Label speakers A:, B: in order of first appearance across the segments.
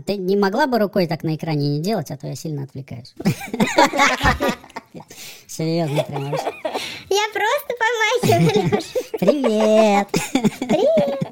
A: А ты не могла бы рукой так на экране не делать, а то я сильно отвлекаюсь. Серьезно, прям.
B: Я просто помахиваю.
A: Привет!
B: Привет.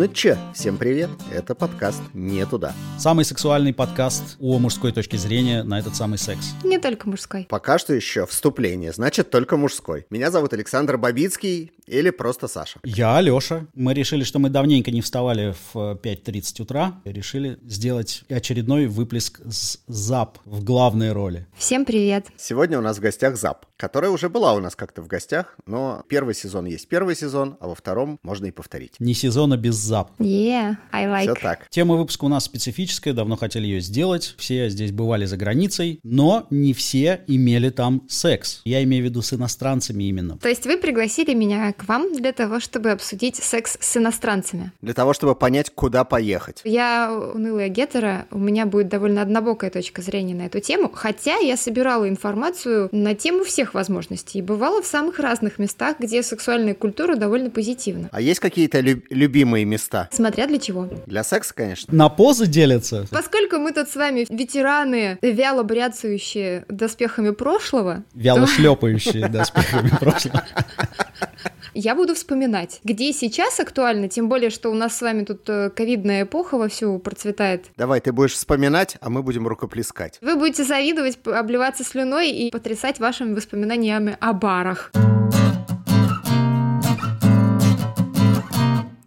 C: Ну чё, всем привет, это подкаст «Не туда».
D: Самый сексуальный подкаст о мужской точке зрения на этот самый секс.
E: Не только мужской.
C: Пока что еще вступление, значит только мужской. Меня зовут Александр Бабицкий или просто Саша.
D: Я Алёша. Мы решили, что мы давненько не вставали в 5.30 утра. И решили сделать очередной выплеск с ЗАП в главной роли.
E: Всем привет.
C: Сегодня у нас в гостях ЗАП, которая уже была у нас как-то в гостях, но первый сезон есть первый сезон, а во втором можно и повторить.
D: Не сезона без ЗАП.
E: Yeah, I like.
C: Все так.
D: Тема выпуска у нас специфическая, давно хотели ее сделать. Все здесь бывали за границей, но не все имели там секс. Я имею в виду с иностранцами именно.
E: То есть вы пригласили меня к вам для того, чтобы обсудить секс с иностранцами.
C: Для того, чтобы понять, куда поехать.
E: Я унылая гетера, у меня будет довольно однобокая точка зрения на эту тему, хотя я собирала информацию на тему всех возможностей и бывала в самых разных местах, где сексуальная культура довольно позитивна.
C: А есть какие-то лю- любимые места?
E: Смотря для чего.
C: Для секса, конечно.
D: На позы делятся?
E: Поскольку мы тут с вами ветераны, вяло бряцающие доспехами прошлого,
D: Вяло шлепающие доспехами прошлого.
E: Я буду вспоминать, где сейчас актуально, тем более, что у нас с вами тут э, ковидная эпоха вовсю процветает.
C: Давай, ты будешь вспоминать, а мы будем рукоплескать.
E: Вы будете завидовать, обливаться слюной и потрясать вашими воспоминаниями о барах.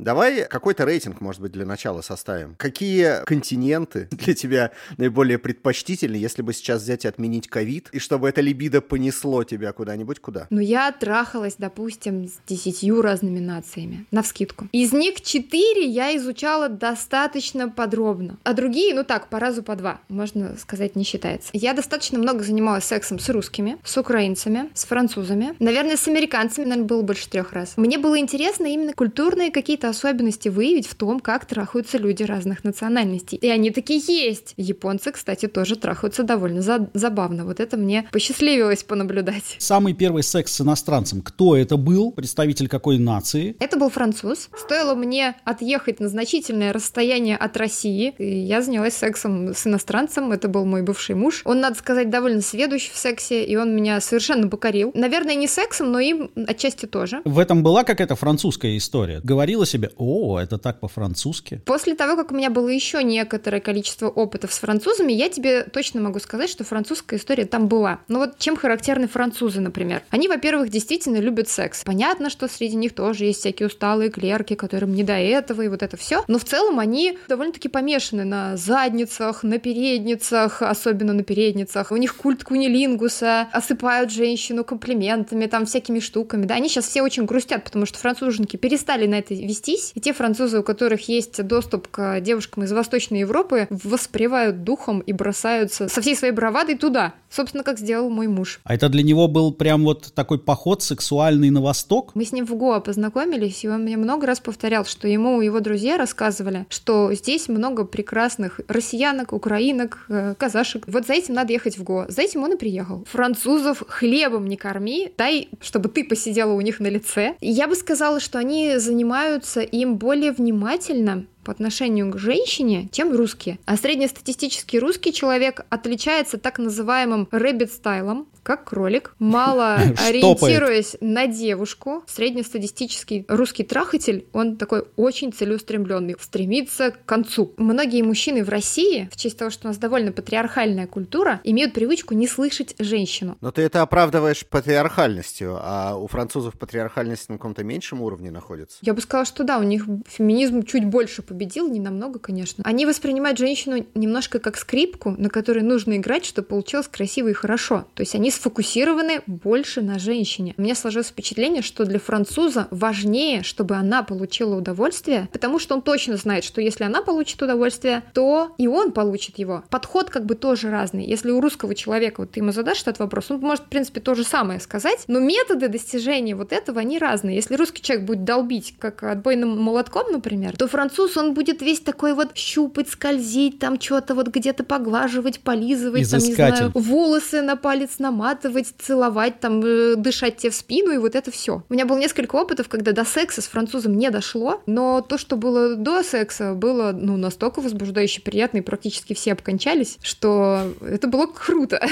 C: Давай какой-то рейтинг, может быть, для начала составим. Какие континенты для тебя наиболее предпочтительны, если бы сейчас взять и отменить ковид, и чтобы это либидо понесло тебя куда-нибудь куда?
E: Но я трахалась, допустим, с десятью разными нациями, навскидку. Из них четыре я изучала достаточно подробно, а другие, ну так, по разу по два, можно сказать, не считается. Я достаточно много занималась сексом с русскими, с украинцами, с французами. Наверное, с американцами, наверное, было больше трех раз. Мне было интересно именно культурные какие-то особенности выявить в том, как трахаются люди разных национальностей. И они такие есть. Японцы, кстати, тоже трахаются довольно за- забавно. Вот это мне посчастливилось понаблюдать.
D: Самый первый секс с иностранцем. Кто это был? Представитель какой нации?
E: Это был француз. Стоило мне отъехать на значительное расстояние от России. И я занялась сексом с иностранцем. Это был мой бывший муж. Он, надо сказать, довольно сведущ в сексе, и он меня совершенно покорил. Наверное, не сексом, но им отчасти тоже.
D: В этом была какая-то французская история. Говорила себе, о, это так по-французски.
E: После того, как у меня было еще некоторое количество опытов с французами, я тебе точно могу сказать, что французская история там была. Ну вот чем характерны французы, например? Они, во-первых, действительно любят секс. Понятно, что среди них тоже есть всякие усталые клерки, которым не до этого и вот это все. Но в целом они довольно-таки помешаны на задницах, на передницах, особенно на передницах. У них культ кунилингуса, осыпают женщину комплиментами, там всякими штуками. Да, они сейчас все очень грустят, потому что француженки перестали на это вестись, и те французы, у которых есть доступ к девушкам из Восточной Европы, воспревают духом и бросаются со всей своей бравадой туда. Собственно, как сделал мой муж.
D: А это для него был прям вот такой поход сексуальный на восток?
E: Мы с ним в Гоа познакомились, и он мне много раз повторял, что ему его друзья рассказывали, что здесь много прекрасных россиянок, украинок, э, казашек. Вот за этим надо ехать в Гоа. За этим он и приехал. Французов хлебом не корми, дай, чтобы ты посидела у них на лице. Я бы сказала, что они занимаются им более внимательно, по отношению к женщине, чем русские. А среднестатистический русский человек отличается так называемым рэббит-стайлом, как кролик, мало ориентируясь на девушку. Среднестатистический русский трахатель, он такой очень целеустремленный, стремится к концу. Многие мужчины в России, в честь того, что у нас довольно патриархальная культура, имеют привычку не слышать женщину.
C: Но ты это оправдываешь патриархальностью, а у французов патриархальность на каком-то меньшем уровне находится.
E: Я бы сказала, что да, у них феминизм чуть больше победил, не намного, конечно. Они воспринимают женщину немножко как скрипку, на которой нужно играть, чтобы получилось красиво и хорошо. То есть они сфокусированы больше на женщине. У меня сложилось впечатление, что для француза важнее, чтобы она получила удовольствие, потому что он точно знает, что если она получит удовольствие, то и он получит его. Подход как бы тоже разный. Если у русского человека, вот ты ему задашь этот вопрос, он может, в принципе, то же самое сказать, но методы достижения вот этого, они разные. Если русский человек будет долбить, как отбойным молотком, например, то француз, он будет весь такой вот щупать, скользить, там что-то вот где-то поглаживать, полизывать, там, не знаю, волосы на палец намазывать, наматывать, целовать, там, э, дышать тебе в спину, и вот это все. У меня было несколько опытов, когда до секса с французом не дошло, но то, что было до секса, было, ну, настолько возбуждающе приятно, и практически все обкончались, что это было круто.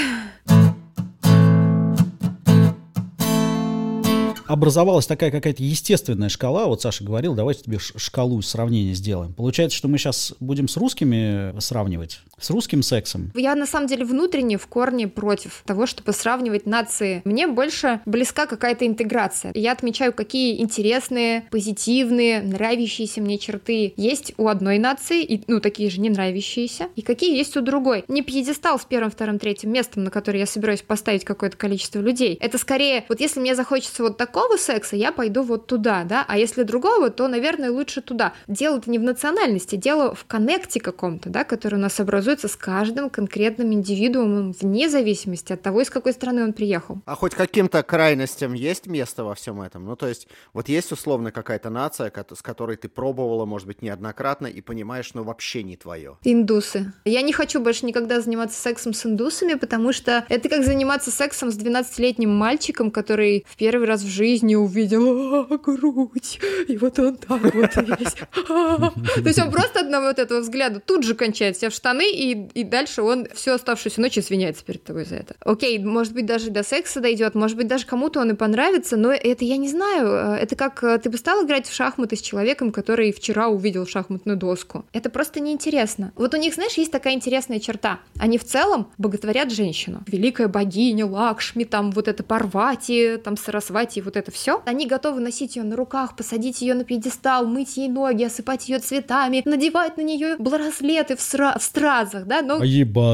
D: Образовалась такая какая-то естественная шкала. Вот Саша говорил, давайте тебе шкалу сравнения сделаем. Получается, что мы сейчас будем с русскими сравнивать, с русским сексом.
E: Я на самом деле внутренне в корне против того, чтобы сравнивать нации. Мне больше близка какая-то интеграция. Я отмечаю, какие интересные, позитивные, нравящиеся мне черты есть у одной нации, и, ну, такие же не нравящиеся, и какие есть у другой. Не пьедестал с первым, вторым, третьим местом, на который я собираюсь поставить какое-то количество людей. Это скорее, вот если мне захочется вот такого одного секса, я пойду вот туда, да, а если другого, то, наверное, лучше туда. Дело-то не в национальности, дело в коннекте каком-то, да, который у нас образуется с каждым конкретным индивидуумом вне зависимости от того, из какой страны он приехал.
C: А хоть каким-то крайностям есть место во всем этом? Ну, то есть, вот есть условно какая-то нация, с которой ты пробовала, может быть, неоднократно и понимаешь, ну, вообще не твое.
E: Индусы. Я не хочу больше никогда заниматься сексом с индусами, потому что это как заниматься сексом с 12-летним мальчиком, который в первый раз в жизни жизни увидел а, грудь, и вот он так вот весь. То есть он просто одного вот этого взгляда тут же кончает себя в штаны, и, и дальше он всю оставшуюся ночь извиняется перед тобой за это. Окей, может быть, даже до секса дойдет, может быть, даже кому-то он и понравится, но это я не знаю. Это как э, ты бы стал играть в шахматы с человеком, который вчера увидел шахматную доску. Это просто неинтересно. Вот у них, знаешь, есть такая интересная черта. Они в целом боготворят женщину. Великая богиня Лакшми, там вот это Парвати, там Сарасвати, вот это это все, они готовы носить ее на руках, посадить ее на пьедестал, мыть ей ноги, осыпать ее цветами, надевать на нее браслеты в, сра- в стразах, да, но
D: а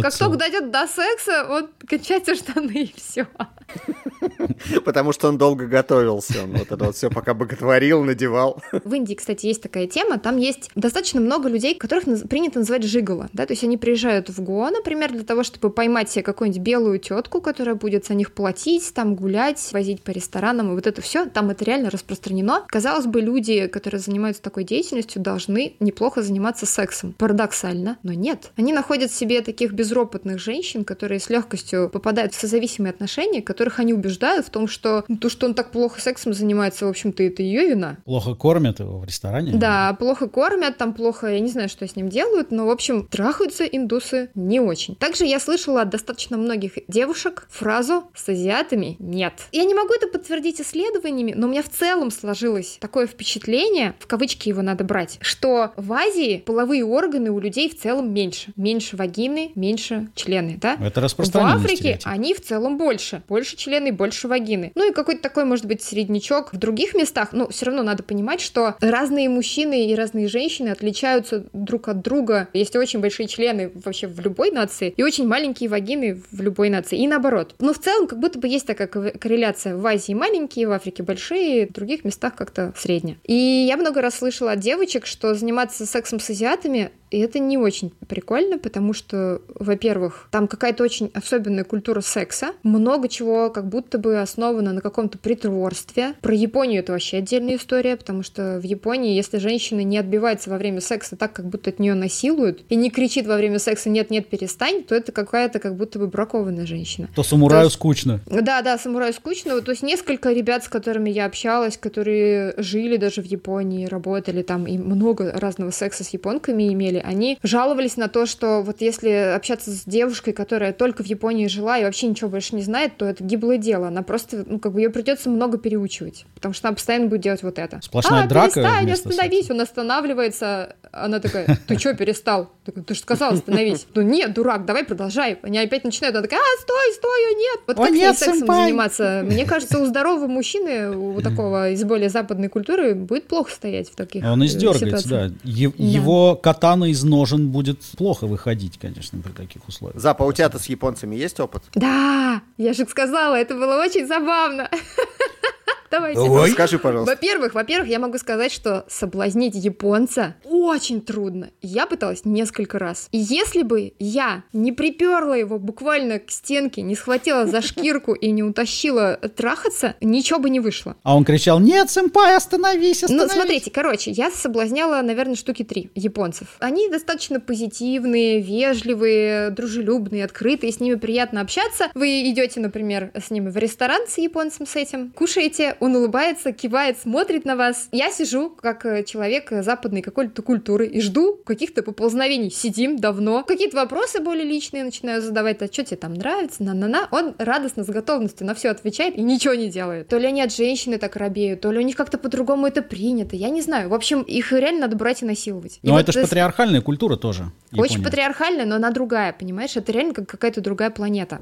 E: как только дойдет до секса, он качается штаны и все.
C: Потому что он долго готовился. Он вот это вот все пока боготворил, надевал.
E: В Индии, кстати, есть такая тема. Там есть достаточно много людей, которых принято называть жиголо. Да? То есть они приезжают в Гоа, например, для того, чтобы поймать себе какую-нибудь белую тетку, которая будет за них платить, там гулять, возить по ресторанам и вот это все. Там это реально распространено. Казалось бы, люди, которые занимаются такой деятельностью, должны неплохо заниматься сексом. Парадоксально, но нет. Они находят себе таких безропотных женщин, которые с легкостью попадают в созависимые отношения, которых они убеждают в том, что ну, то, что он так плохо сексом занимается, в общем-то, это ее вина.
D: Плохо кормят его в ресторане?
E: Да, плохо кормят, там плохо, я не знаю, что с ним делают, но, в общем, трахаются индусы не очень. Также я слышала от достаточно многих девушек фразу «с азиатами нет». Я не могу это подтвердить исследованиями, но у меня в целом сложилось такое впечатление, в кавычки его надо брать, что в Азии половые органы у людей в целом меньше. Меньше вагины, меньше члены, да?
D: Это распространенный
E: В Африке они в целом больше. Больше члены, больше вагины. Ну и какой-то такой, может быть, среднячок в других местах. Но все равно надо понимать, что разные мужчины и разные женщины отличаются друг от друга. Есть очень большие члены вообще в любой нации и очень маленькие вагины в любой нации. И наоборот. Но в целом как будто бы есть такая корреляция. В Азии маленькие, в Африке большие, в других местах как-то средняя. И я много раз слышала от девочек, что заниматься сексом с азиатами и это не очень прикольно, потому что, во-первых, там какая-то очень особенная культура секса, много чего как будто бы основано на каком-то притворстве. Про Японию это вообще отдельная история, потому что в Японии, если женщина не отбивается во время секса так, как будто от нее насилуют, и не кричит во время секса «нет-нет, перестань», то это какая-то как будто бы бракованная женщина.
D: То самураю то есть, скучно.
E: Да, да, самураю скучно. То есть несколько ребят, с которыми я общалась, которые жили даже в Японии, работали там, и много разного секса с японками имели. Они жаловались на то, что вот если общаться с девушкой, которая только в Японии жила и вообще ничего больше не знает, то это гиблое дело. Она просто, ну, как бы ее придется много переучивать, потому что она постоянно будет делать вот это.
D: Сплошная а, драка
E: перестань, остановись. Секса. Он останавливается. Она такая, ты что перестал? Ты же сказал, остановись. Ну нет, дурак, давай продолжай. Они опять начинают, она такая, а, стой, стой, нет. Вот как нет, сексом сэмпай. заниматься? Мне кажется, у здорового мужчины, у такого из более западной культуры, будет плохо стоять в таких
D: Он издергается, да. Его катана из ножен будет плохо выходить, конечно, при таких условиях.
C: Запа, у тебя-то с японцами есть опыт?
E: Да, я же сказала, это было очень забавно. Давайте.
C: Ой. Расскажи, пожалуйста.
E: Во-первых, во-первых, я могу сказать, что соблазнить японца очень трудно. Я пыталась несколько раз. И если бы я не приперла его буквально к стенке, не схватила за шкирку и не утащила трахаться, ничего бы не вышло.
D: А он кричал, нет, сэмпай, остановись,
E: Ну,
D: остановись.
E: смотрите, короче, я соблазняла, наверное, штуки три японцев. Они достаточно позитивные, вежливые, дружелюбные, открытые, с ними приятно общаться. Вы идете, например, с ними в ресторан с японцем с этим, кушаете, он улыбается, кивает, смотрит на вас. Я сижу, как э, человек э, западной какой-то культуры, и жду каких-то поползновений. Сидим давно. Какие-то вопросы более личные начинаю задавать. А что тебе там нравится? На-на-на. Он радостно, с готовностью на все отвечает и ничего не делает. То ли они от женщины так робеют, то ли у них как-то по-другому это принято. Я не знаю. В общем, их реально надо брать и насиловать. И
D: Но
E: вот
D: Ну, это же
E: с-
D: патриархальная культура тоже.
E: Очень
D: Япония.
E: патриархальная, но она другая, понимаешь? Это реально как какая-то другая планета.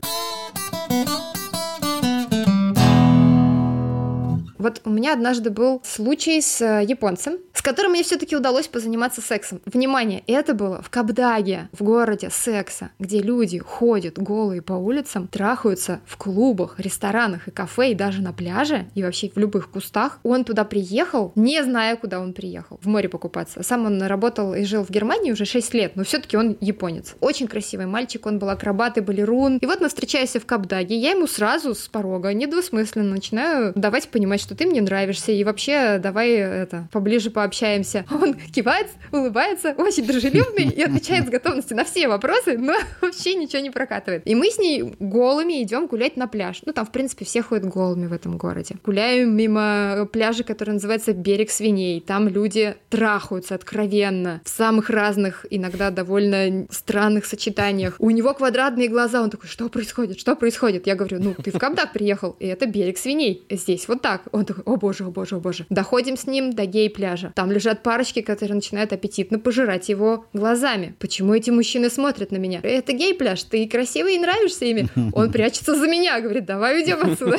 E: Вот у меня однажды был случай с э, японцем, с которым мне все-таки удалось позаниматься сексом. Внимание, это было в Кабдаге, в городе секса, где люди ходят голые по улицам, трахаются в клубах, ресторанах и кафе, и даже на пляже, и вообще в любых кустах. Он туда приехал, не зная, куда он приехал, в море покупаться. Сам он работал и жил в Германии уже 6 лет, но все-таки он японец. Очень красивый мальчик, он был акробат и балерун. И вот мы встречаемся в Кабдаге, я ему сразу с порога недвусмысленно начинаю давать понимать, что ты мне нравишься, и вообще давай это поближе пообщаемся. Он кивает, улыбается, очень дружелюбный и отвечает с готовностью на все вопросы, но вообще ничего не прокатывает. И мы с ней голыми идем гулять на пляж. Ну, там, в принципе, все ходят голыми в этом городе. Гуляем мимо пляжа, который называется Берег свиней. Там люди трахаются откровенно в самых разных, иногда довольно странных сочетаниях. У него квадратные глаза, он такой, что происходит, что происходит? Я говорю, ну, ты в Кабдак приехал, и это берег свиней. Здесь вот так. Он такой, о боже, о боже, о боже. Доходим с ним до гей-пляжа. Там лежат парочки, которые начинают аппетитно пожирать его глазами. Почему эти мужчины смотрят на меня? Это гей-пляж, ты красивый и нравишься ими. Он прячется за меня, говорит, давай уйдем отсюда.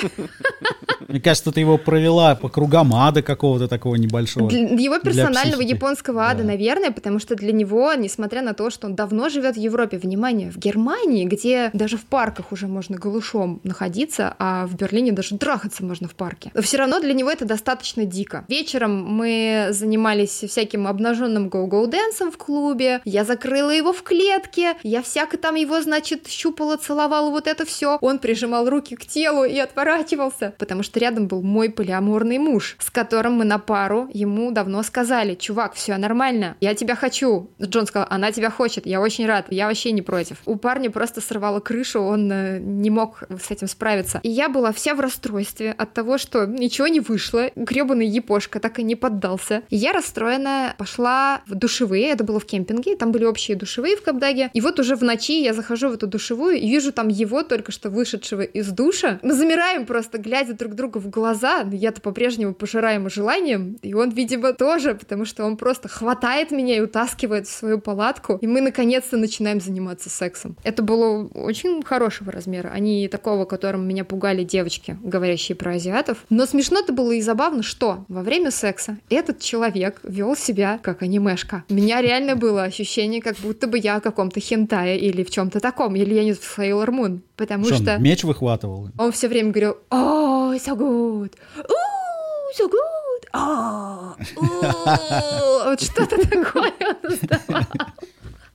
D: Мне кажется, ты его провела по кругам ада какого-то такого небольшого.
E: Для его
D: Для
E: персонального
D: психики.
E: японского ада,
D: Да.
E: наверное, потому что для него, несмотря на то, что он давно живет в Европе, внимание, в Германии, где даже в парках уже можно голышом находиться, а в Берлине даже трахаться можно в парке, все равно для него это достаточно дико. Вечером мы занимались всяким обнаженным гоу-гоу дэнсом в клубе, я закрыла его в клетке, я всяко там его, значит, щупала, целовала, вот это все. Он прижимал руки к телу и отворачивался, потому что рядом был мой полиаморный муж, с которым мы на пару ему давно сказали, чувак, все нормально, я тебя хочу. Джон сказал, она тебя хочет, я очень рад, я вообще не против. У парня просто сорвало крышу, он э, не мог с этим справиться. И я была вся в расстройстве от того, что ничего не вышло, гребаный епошка так и не поддался. Я расстроенная пошла в душевые, это было в кемпинге, там были общие душевые в Кабдаге. И вот уже в ночи я захожу в эту душевую и вижу там его, только что вышедшего из душа. Мы замираем просто, глядя друг другу в глаза. Я-то по-прежнему пожираю ему желанием, и он, видимо, тоже, потому что он просто хватает меня и утаскивает в свою палатку, и мы наконец-то начинаем заниматься сексом. Это было очень хорошего размера, а не такого, которым меня пугали девочки, говорящие про азиатов. Но смешно-то было и забавно, что во время секса этот человек вел себя как анимешка. У меня реально было ощущение, как будто бы я в каком-то хентае или в чем-то таком, или я не в Sailor Moon, потому
D: Что,
E: что...
D: меч выхватывал?
E: Он все время говорил, о, so good, Ooh, so good, «А, ooh». вот что-то такое он издавал.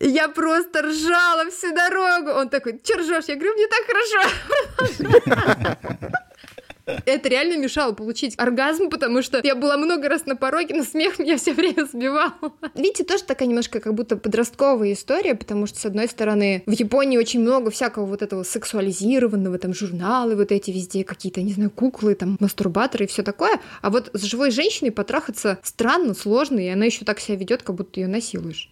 E: Я просто ржала всю дорогу. Он такой, че ржешь? Я говорю, мне так хорошо. Это реально мешало получить оргазм, потому что я была много раз на пороге, но смех меня все время сбивал. Видите, тоже такая немножко как будто подростковая история, потому что, с одной стороны, в Японии очень много всякого вот этого сексуализированного, там, журналы вот эти везде, какие-то, не знаю, куклы, там, мастурбаторы и все такое. А вот с живой женщиной потрахаться странно, сложно, и она еще так себя ведет, как будто ее насилуешь.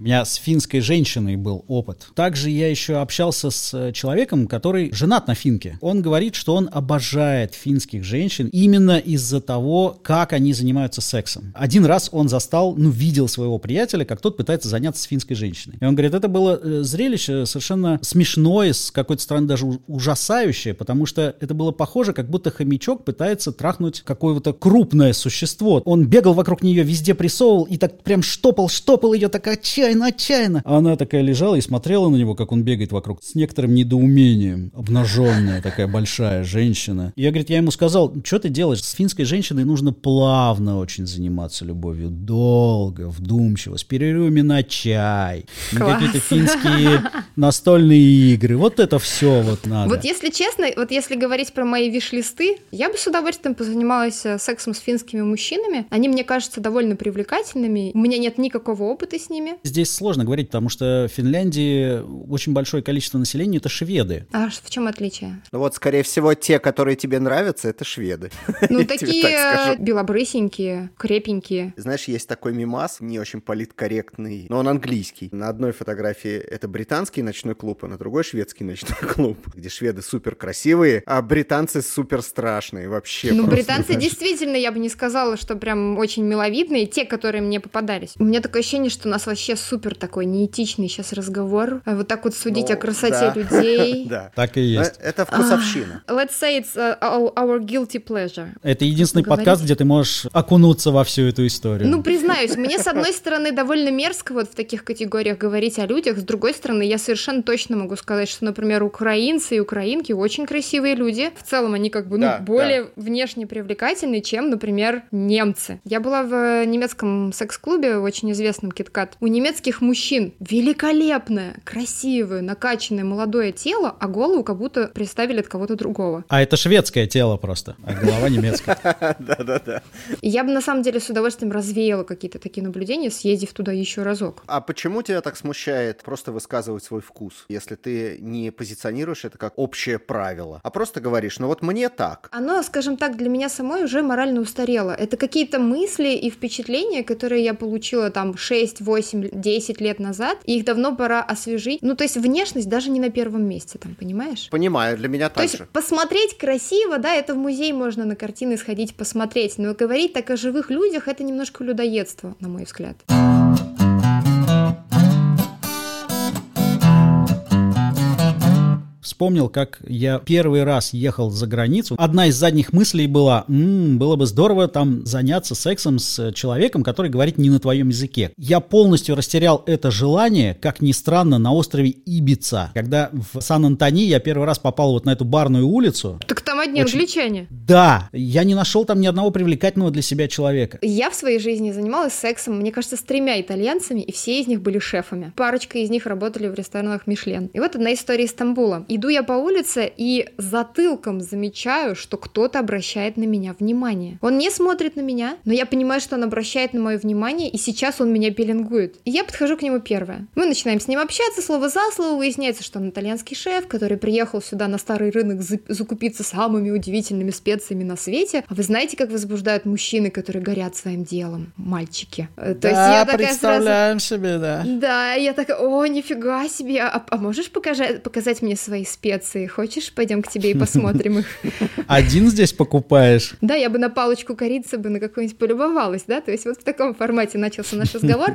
D: У меня с финской женщиной был опыт. Также я еще общался с э, человеком, который женат на финке. Он говорит, что он обожает финских женщин именно из-за того, как они занимаются сексом. Один раз он застал, ну, видел своего приятеля, как тот пытается заняться с финской женщиной. И он говорит, это было э, зрелище совершенно смешное, с какой-то стороны даже ужасающее, потому что это было похоже, как будто хомячок пытается трахнуть какое-то крупное существо. Он бегал вокруг нее, везде прессовывал и так прям штопал, штопал ее так отчаянно, отчаянно, отчаянно. А она такая лежала и смотрела на него, как он бегает вокруг, с некоторым недоумением. Обнаженная такая большая женщина. И я, говорит, я ему сказал, что ты делаешь? С финской женщиной нужно плавно очень заниматься любовью. Долго, вдумчиво, с перерывами на чай. Какие-то финские настольные игры. Вот это все вот надо.
E: Вот если честно, вот если говорить про мои виш-листы, я бы с удовольствием позанималась э, сексом с финскими мужчинами. Они мне кажутся довольно привлекательными. У меня нет никакого опыта с ними.
D: Здесь сложно говорить, потому что в Финляндии очень большое количество населения это шведы.
E: А в чем отличие?
C: Ну вот, скорее всего, те, которые тебе нравятся, это шведы.
E: Ну, такие белобрысенькие, крепенькие.
C: Знаешь, есть такой мимас, не очень политкорректный, но он английский. На одной фотографии это британский ночной клуб, а на другой шведский ночной клуб, где шведы супер красивые, а британцы супер страшные вообще.
E: Ну, британцы действительно, я бы не сказала, что прям очень миловидные, те, которые мне попадались. У меня такое ощущение, что у нас вообще супер такой неэтичный сейчас разговор. А Вот так вот судить
C: Ну,
E: о красоте
C: да.
E: людей.
C: Да.
D: Так и есть.
C: Это вкусовщина.
E: Let's say it's uh, our guilty pleasure.
D: Это единственный подкаст, где ты можешь окунуться во всю эту историю.
E: Ну, признаюсь, мне с одной стороны довольно мерзко вот в таких категориях говорить о людях, с другой стороны, я совершенно точно могу сказать, что, например, украинцы и украинки очень красивые люди. В целом они как бы ну,
C: Да,
E: более внешне привлекательны, чем, например, немцы. Я была в э, немецком секс-клубе, очень известном Киткат. У немецких мужчин великолепное, красивое, накачанное молодое тело, а голову как будто представили от кого-то другого.
D: А это шведское тело просто, а голова немецкая.
C: Да-да-да.
E: Я бы на самом деле с удовольствием развеяла какие-то такие наблюдения, съездив туда еще разок.
C: А почему тебя так смущает просто высказывать свой вкус, если ты не позиционируешь это как общее правило, а просто говоришь, ну вот мне так.
E: Оно, скажем так, для меня самой уже морально устарело. Это какие-то мысли и впечатления, которые я получила там 6, 8, 10 лет назад, и их давно пора освежить. Ну, то есть внешность даже не на первом месте, там, понимаешь?
C: Понимаю, для меня
E: То
C: так
E: есть
C: же.
E: посмотреть красиво, да, это в музей можно на картины сходить посмотреть, но говорить так о живых людях это немножко людоедство, на мой взгляд.
D: Вспомнил, как я первый раз ехал за границу. Одна из задних мыслей была, «М, было бы здорово там заняться сексом с человеком, который говорит не на твоем языке. Я полностью растерял это желание, как ни странно, на острове Ибица. Когда в Сан-Антони я первый раз попал вот на эту барную улицу,
E: Так там одни
D: Очень-
E: англичане.
D: да, я не нашел там ни одного привлекательного для себя человека.
E: Я в своей жизни занималась сексом, мне кажется, с тремя итальянцами, и все из них были шефами. Парочка из них работали в ресторанах Мишлен. И вот одна история из Стамбула. Иду я по улице и затылком замечаю, что кто-то обращает на меня внимание. Он не смотрит на меня, но я понимаю, что он обращает на мое внимание, и сейчас он меня пеленгует. И я подхожу к нему первая. Мы начинаем с ним общаться, слово за слово, выясняется, что он итальянский шеф, который приехал сюда на старый рынок за- закупиться самыми удивительными специями на свете. А вы знаете, как возбуждают мужчины, которые горят своим делом? Мальчики. Э, То есть я такая сразу...
D: себе, да.
E: Да, я такая, о, нифига себе, а, а можешь покажа- показать мне свои специи? Хочешь, пойдем к тебе и посмотрим их?
D: Один здесь покупаешь.
E: Да, я бы на палочку корицы бы на какую-нибудь полюбовалась, да, то есть вот в таком формате начался наш разговор.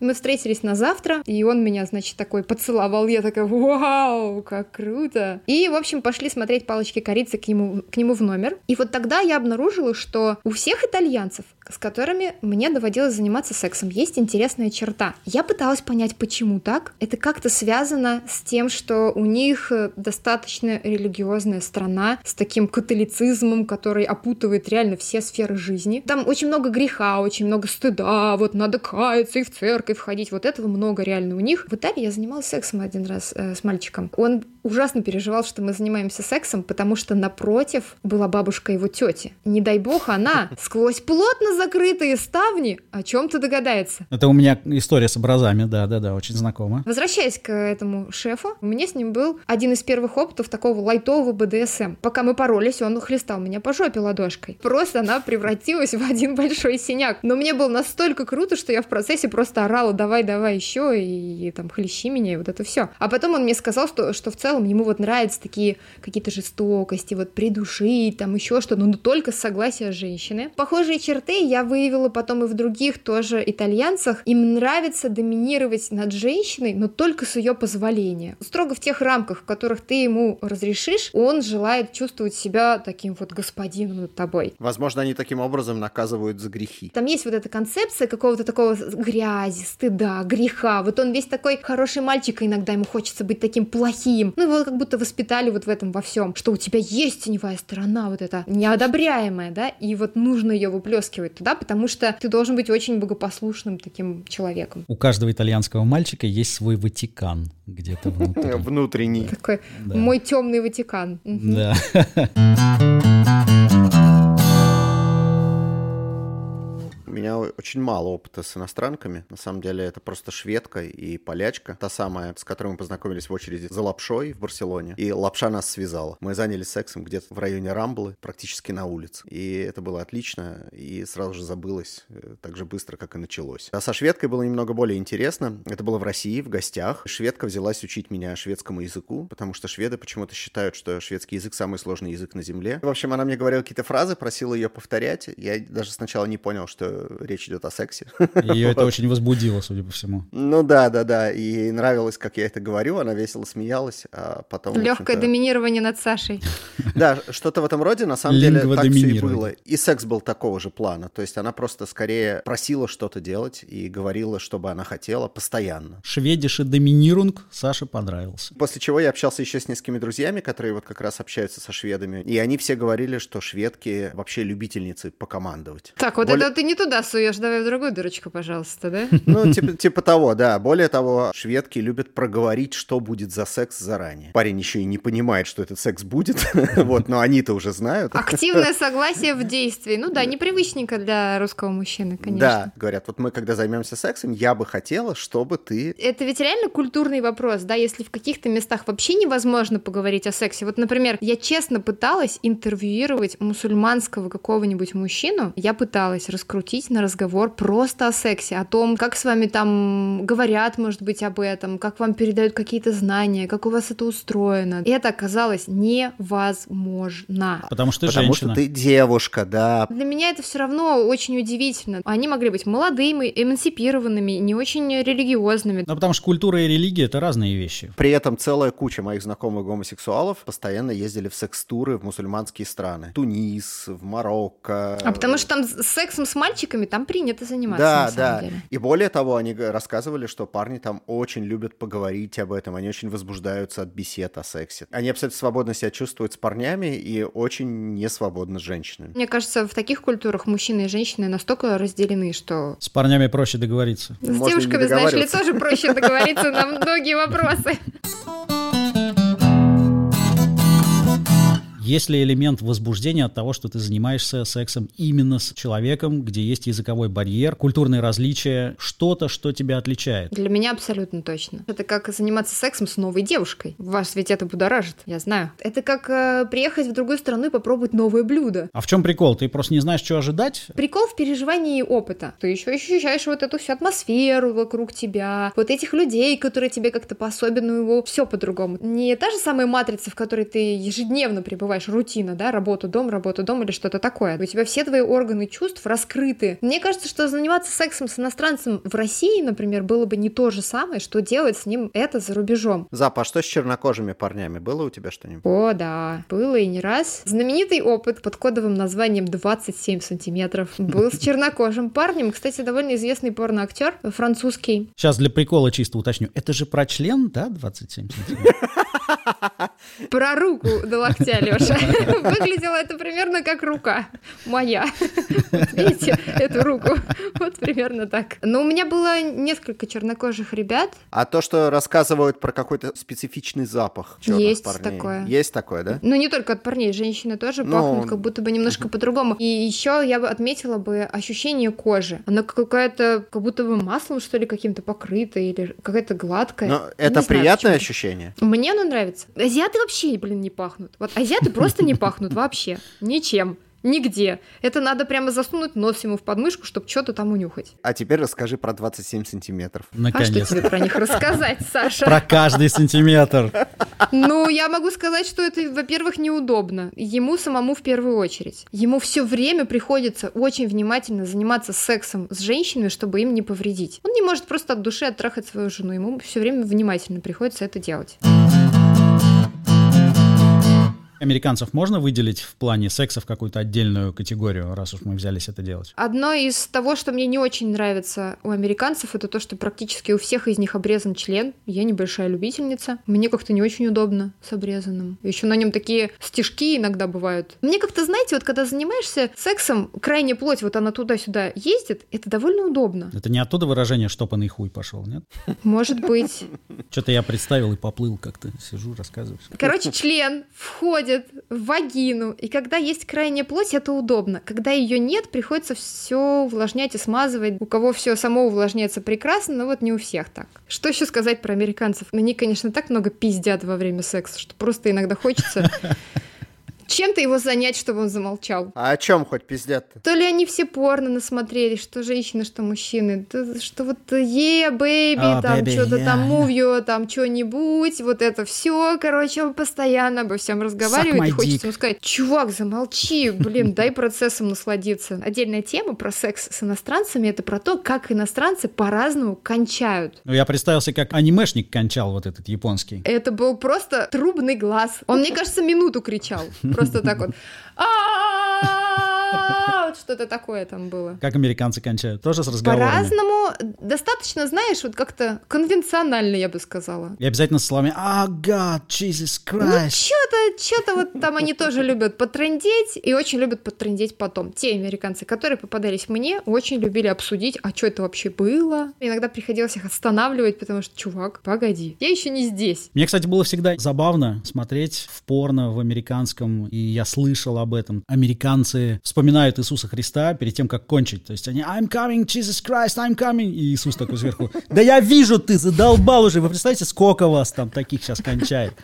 E: Мы встретились на завтра, и он меня, значит, такой поцеловал, я такая, вау, как круто. И, в общем, пошли смотреть палочки корицы к нему, к нему в номер. И вот тогда я обнаружила, что у всех итальянцев, с которыми мне доводилось заниматься сексом, есть интересная черта. Я пыталась понять, почему так. Это как-то связано с тем, что у них э, достаточно религиозная страна с таким католицизмом, который опутывает реально все сферы жизни. Там очень много греха, очень много стыда, вот надо каяться и в церковь ходить, вот этого много реально у них. В Италии я занималась сексом один раз э, с мальчиком. Он ужасно переживал, что мы занимаемся сексом, потому что напротив была бабушка его тети. Не дай бог она сквозь плотно закрытые ставни о чем-то догадается.
D: Это у меня история с образами, да-да-да, очень знакома.
E: Возвращаясь к этому шефу, у меня с ним был один из первых опытов такого лайтового БДСМ. Пока мы поролись, он хлестал меня по жопе ладошкой. Просто она превратилась в один большой синяк. Но мне было настолько круто, что я в процессе просто орала «давай, давай еще» и, там «хлещи меня» и вот это все. А потом он мне сказал, что, что в целом ему вот нравятся такие какие-то жестокости, вот придушить, там еще что-то, но только с согласия женщины. Похожие черты я выявила потом и в других тоже итальянцах. Им нравится доминировать над женщиной, но только с ее позволения. Строго в тех рамках, в которых ты ему разрешишь, он желает чувствовать себя таким вот господином над тобой.
C: Возможно, они таким образом наказывают за грехи.
E: Там есть вот эта концепция какого-то такого грязи, стыда, греха. Вот он весь такой хороший мальчик, а иногда ему хочется быть таким плохим. Ну, его как будто воспитали вот в этом во всем, что у тебя есть теневая сторона, вот эта неодобряемая, да, и вот нужно ее выплескивать туда, потому что ты должен быть очень богопослушным таким человеком.
D: У каждого итальянского мальчика есть свой Ватикан где-то внутри.
C: Внутренний.
E: Такой мой темный Ватикан.
D: Да.
C: меня очень мало опыта с иностранками. На самом деле это просто шведка и полячка. Та самая, с которой мы познакомились в очереди за лапшой в Барселоне. И лапша нас связала. Мы занялись сексом где-то в районе Рамблы, практически на улице. И это было отлично. И сразу же забылось э, так же быстро, как и началось. А со шведкой было немного более интересно. Это было в России, в гостях. Шведка взялась учить меня шведскому языку, потому что шведы почему-то считают, что шведский язык самый сложный язык на земле. В общем, она мне говорила какие-то фразы, просила ее повторять. Я даже сначала не понял, что речь идет о сексе.
D: Ее это очень возбудило, судя по всему.
C: Ну да, да, да. И ей нравилось, как я это говорю. Она весело смеялась, а потом...
E: Легкое доминирование над Сашей.
C: Да, что-то в этом роде, на самом деле, так все и было. И секс был такого же плана. То есть она просто скорее просила что-то делать и говорила, чтобы она хотела постоянно.
D: Шведише доминирунг Саше понравился.
C: После чего я общался еще с несколькими друзьями, которые вот как раз общаются со шведами. И они все говорили, что шведки вообще любительницы покомандовать.
E: Так, вот
C: Более-
E: это ты не туда суешь, давай в другую дырочку, пожалуйста, да?
C: Ну, типа, типа того, да. Более того, шведки любят проговорить, что будет за секс заранее. Парень еще и не понимает, что этот секс будет, вот, но они-то уже знают.
E: Активное согласие в действии. Ну да, непривычненько для русского мужчины, конечно.
C: Да, говорят, вот мы когда займемся сексом, я бы хотела, чтобы ты...
E: Это ведь реально культурный вопрос, да, если в каких-то местах вообще невозможно поговорить о сексе. Вот, например, я честно пыталась интервьюировать мусульманского какого-нибудь мужчину, я пыталась раскрутить на разговор просто о сексе, о том, как с вами там говорят, может быть, об этом, как вам передают какие-то знания, как у вас это устроено. И это оказалось невозможно.
D: Потому что ты
C: Потому
D: женщина.
C: что ты девушка, да.
E: Для меня это все равно очень удивительно. Они могли быть молодыми, эмансипированными, не очень религиозными.
D: Ну, потому что культура и религия — это разные вещи.
C: При этом целая куча моих знакомых гомосексуалов постоянно ездили в секс-туры в мусульманские страны. Тунис, в Марокко.
E: А потому что там с сексом с мальчиками там принято заниматься.
C: Да,
E: на самом
C: да.
E: деле.
C: И более того, они рассказывали, что парни там очень любят поговорить об этом, они очень возбуждаются от бесед о сексе. Они абсолютно свободно себя чувствуют с парнями и очень не свободно с женщинами.
E: Мне кажется, в таких культурах мужчины и женщины настолько разделены, что
D: С парнями проще договориться.
E: с
C: Можно
E: девушками, знаешь ли, тоже проще договориться на многие вопросы.
D: Есть ли элемент возбуждения от того, что ты занимаешься сексом именно с человеком, где есть языковой барьер, культурные различия, что-то, что тебя отличает?
E: Для меня абсолютно точно. Это как заниматься сексом с новой девушкой. Вас ведь это будоражит, я знаю. Это как э, приехать в другую страну и попробовать новое блюдо.
D: А в чем прикол? Ты просто не знаешь, что ожидать?
E: Прикол в переживании опыта. Ты еще ощущаешь вот эту всю атмосферу вокруг тебя, вот этих людей, которые тебе как-то по-особенному, все по-другому. Не та же самая матрица, в которой ты ежедневно пребываешь, рутина, да, работа, дом, работа, дом или что-то такое. У тебя все твои органы чувств раскрыты. Мне кажется, что заниматься сексом с иностранцем в России, например, было бы не то же самое, что делать с ним это за рубежом.
C: Запа, а что с чернокожими парнями? Было у тебя что-нибудь?
E: О, да, было и не раз. Знаменитый опыт под кодовым названием 27 сантиметров был с чернокожим парнем. Кстати, довольно известный порноактер, французский.
D: Сейчас для прикола чисто уточню. Это же про член, да, 27 сантиметров?
E: Про руку до локтя, Леша. Выглядело это примерно как рука моя. Вот видите эту руку? Вот примерно так. Но у меня было несколько чернокожих ребят.
C: А то, что рассказывают про какой-то специфичный запах
E: Есть
C: парней.
E: такое.
C: Есть такое, да?
E: Ну, не только от парней, женщины тоже
C: Ну,
E: пахнут как будто бы немножко по-другому. И еще я бы отметила бы ощущение кожи. Она какая-то, как будто бы маслом, что ли, каким-то покрыта, или какая-то гладкая.
C: Но
E: Не
C: это
E: знаю,
C: приятное
E: почему.
C: ощущение.
E: Мне оно нравится. Азиаты вообще, блин, не пахнут. Вот азиаты просто не пахнут вообще. Ничем. Нигде. Это надо прямо засунуть нос ему в подмышку, чтобы что-то там унюхать.
C: А теперь расскажи про 27 сантиметров.
E: А что
D: Наконец.
E: тебе про них рассказать, Саша?
D: Про каждый сантиметр.
E: Ну, я могу сказать, что это, во-первых, неудобно. Ему самому в первую очередь. Ему все время приходится очень внимательно заниматься сексом с женщинами, чтобы им не повредить. Он не может просто от души оттрахать свою жену. Ему все время внимательно приходится это делать.
D: Американцев можно выделить в плане секса в какую-то отдельную категорию, раз уж мы взялись это делать?
E: Одно из того, что мне не очень нравится у американцев, это то, что практически у всех из них обрезан член. Я небольшая любительница. Мне как-то не очень удобно с обрезанным. Еще на нем такие стежки иногда бывают. Мне как-то, знаете, вот когда занимаешься сексом, крайняя плоть, вот она туда-сюда ездит, это довольно удобно.
D: Это не оттуда выражение «штопанный хуй пошел», нет?
E: Может быть.
D: Что-то я представил и поплыл как-то. Сижу, рассказываю.
E: Короче, член входит в вагину, и когда есть крайняя плоть, это удобно. Когда ее нет, приходится все увлажнять и смазывать. У кого все само увлажняется прекрасно, но вот не у всех так. Что еще сказать про американцев? Они, конечно, так много пиздят во время секса, что просто иногда хочется чем-то его занять, чтобы он замолчал.
C: А о чем хоть пиздят-то?
E: То ли они все порно насмотрелись, что женщины, что мужчины, то, что вот yeah, baby,
D: А,
E: там что-то
D: yeah.
E: там love you, там что-нибудь, вот это все, короче, он постоянно обо всем разговаривает, и хочется
D: dick.
E: ему сказать, чувак, замолчи, блин, дай процессом насладиться. Отдельная тема про секс с иностранцами, это про то, как иностранцы по-разному кончают.
D: Ну, я представился, как анимешник кончал вот этот японский.
E: Это был просто трубный глаз. Он, мне кажется, минуту кричал. Просто так вот. Вот что-то такое там было.
D: Как американцы кончают? Тоже с разговорами.
E: По-разному. Достаточно, знаешь, вот как-то конвенционально, я бы сказала.
D: И обязательно с словами «Oh God, Jesus
E: Ну,
D: Christ».
E: что-то, что-то вот там они тоже любят потрындеть и очень любят потрындеть потом. Те американцы, которые попадались мне, очень любили обсудить, а что это вообще было. Иногда приходилось их останавливать, потому что, чувак, погоди, я еще не здесь.
D: Мне, кстати, было всегда забавно смотреть в порно в американском, и я слышал об этом. Американцы вспоминают Иисуса Христа перед тем, как кончить. То есть они «I'm coming, Jesus Christ, I'm coming!» И Иисус такой сверху «Да я вижу, ты задолбал уже! Вы представляете, сколько вас там таких сейчас кончает?»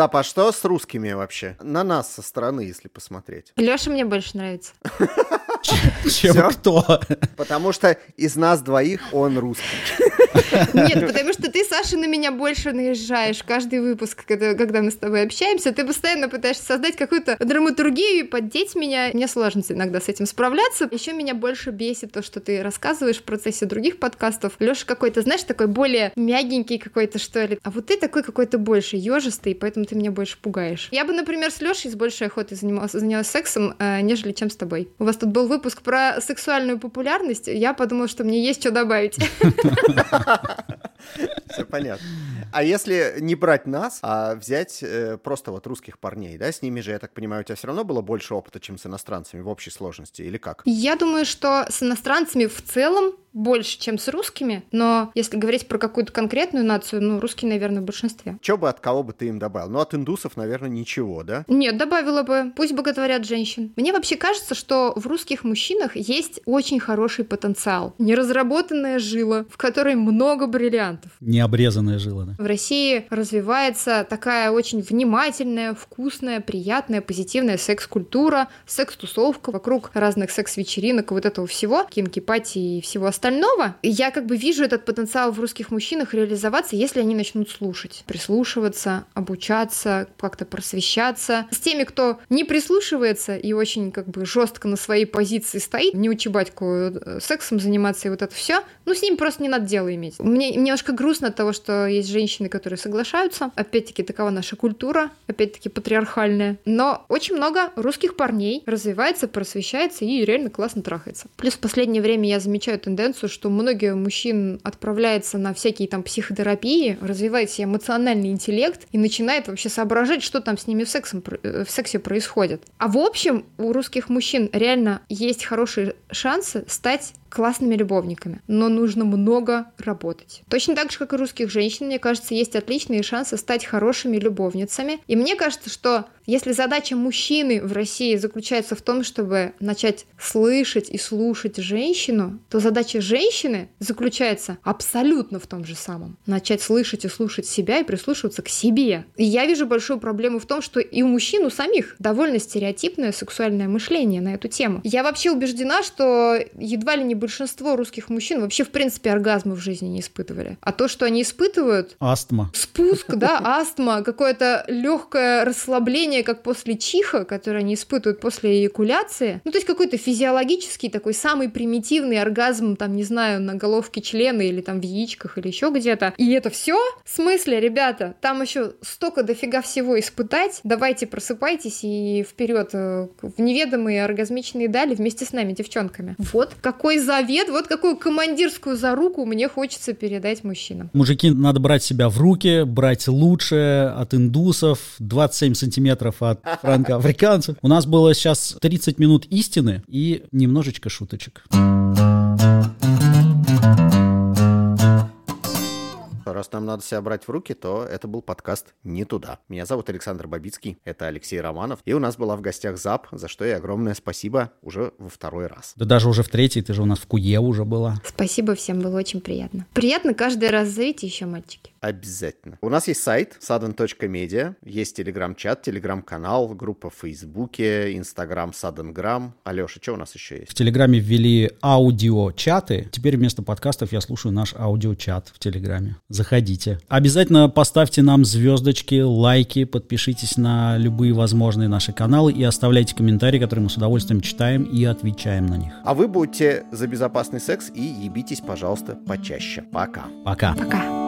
C: Запа, а что с русскими вообще? На нас со стороны, если посмотреть.
E: Леша мне больше нравится.
D: Чем
C: Всё?
D: кто?
C: Потому что из нас двоих он русский.
E: Нет, потому что ты, Саша, на меня больше наезжаешь. Каждый выпуск, когда, когда мы с тобой общаемся, ты постоянно пытаешься создать какую-то драматургию и поддеть меня. Мне сложно иногда с этим справляться. Еще меня больше бесит то, что ты рассказываешь в процессе других подкастов. Леша какой-то, знаешь, такой более мягенький какой-то, что ли. А вот ты такой какой-то больше ежистый, поэтому ты меня больше пугаешь. Я бы, например, с Лешей с большей охотой занималась, занялась сексом, э, нежели чем с тобой. У вас тут был выпуск про сексуальную популярность. Я подумала, что мне есть что добавить.
C: Все понятно. А если не брать нас, а взять э, просто вот русских парней, да, с ними же, я так понимаю, у тебя все равно было больше опыта, чем с иностранцами в общей сложности, или как?
E: Я думаю, что с иностранцами в целом больше, чем с русскими, но если говорить про какую-то конкретную нацию, ну, русские, наверное, в большинстве.
C: Че бы от кого бы ты им добавил? Ну, от индусов, наверное, ничего, да?
E: Нет, добавила бы. Пусть боготворят женщин. Мне вообще кажется, что в русских мужчинах есть очень хороший потенциал. Неразработанная жила, в которой много бриллиантов.
D: Необрезанная жила, да.
E: В России развивается такая очень внимательная, вкусная, приятная, позитивная секс-культура, секс-тусовка вокруг разных секс-вечеринок и вот этого всего, кинки-пати и всего остального. И я как бы вижу этот потенциал в русских мужчинах реализоваться, если они начнут слушать, прислушиваться, обучаться, как-то просвещаться. С теми, кто не прислушивается и очень как бы жестко на своей позиции стоит, не учебатьку э, сексом заниматься и вот это все, ну с ним просто не надо дело иметь. Мне немножко грустно от того, что есть женщины, которые соглашаются. Опять-таки, такова наша культура, опять-таки патриархальная. Но очень много русских парней развивается, просвещается и реально классно трахается. Плюс в последнее время я замечаю тенденцию, что многие мужчин отправляются на всякие там психотерапии, развивает себе эмоциональный интеллект и начинает вообще соображать, что там с ними в, сексом, э, в сексе происходит. А в общем, у русских мужчин реально есть хорошие шансы стать классными любовниками, но нужно много работать. Точно так же, как и русских женщин, мне кажется, есть отличные шансы стать хорошими любовницами. И мне кажется, что если задача мужчины в России заключается в том, чтобы начать слышать и слушать женщину, то задача женщины заключается абсолютно в том же самом. Начать слышать и слушать себя и прислушиваться к себе. И я вижу большую проблему в том, что и у мужчин, у самих довольно стереотипное сексуальное мышление на эту тему. Я вообще убеждена, что едва ли не большинство русских мужчин вообще, в принципе, оргазма в жизни не испытывали. А то, что они испытывают,
D: Астма.
E: спуск, да, астма, какое-то легкое расслабление, как после чиха, которое они испытывают после эякуляции. Ну, то есть какой-то физиологический такой самый примитивный оргазм, там, не знаю, на головке члена или там в яичках или еще где-то. И это все? В смысле, ребята, там еще столько дофига всего испытать. Давайте просыпайтесь и вперед э, в неведомые оргазмичные дали вместе с нами, девчонками. Вот какой завет, вот какую командирскую за руку мне хочется передать мужчинам.
D: Мужики, надо брать себя в руки, брать лучшее от индусов, 27 сантиметров от франко-африканцев. У нас было сейчас 30 минут истины и немножечко шуточек.
C: Раз нам надо себя брать в руки, то это был подкаст «Не туда». Меня зовут Александр Бабицкий, это Алексей Романов, и у нас была в гостях ЗАП, за что и огромное спасибо уже во второй раз.
D: Да даже уже в третий, ты же у нас в Куе уже была.
E: Спасибо всем, было очень приятно. Приятно каждый раз зовите еще, мальчики.
C: Обязательно. У нас есть сайт sudden.media, есть телеграм-чат, телеграм-канал, группа в Фейсбуке, Инстаграм Suddengram. Алеша, что у нас еще есть?
D: В Телеграме ввели аудиочаты. Теперь вместо подкастов я слушаю наш аудиочат в Телеграме. Заходите. Обязательно поставьте нам звездочки, лайки, подпишитесь на любые возможные наши каналы и оставляйте комментарии, которые мы с удовольствием читаем и отвечаем на них.
C: А вы будете за безопасный секс и ебитесь, пожалуйста, почаще. Пока.
D: Пока.
E: Пока.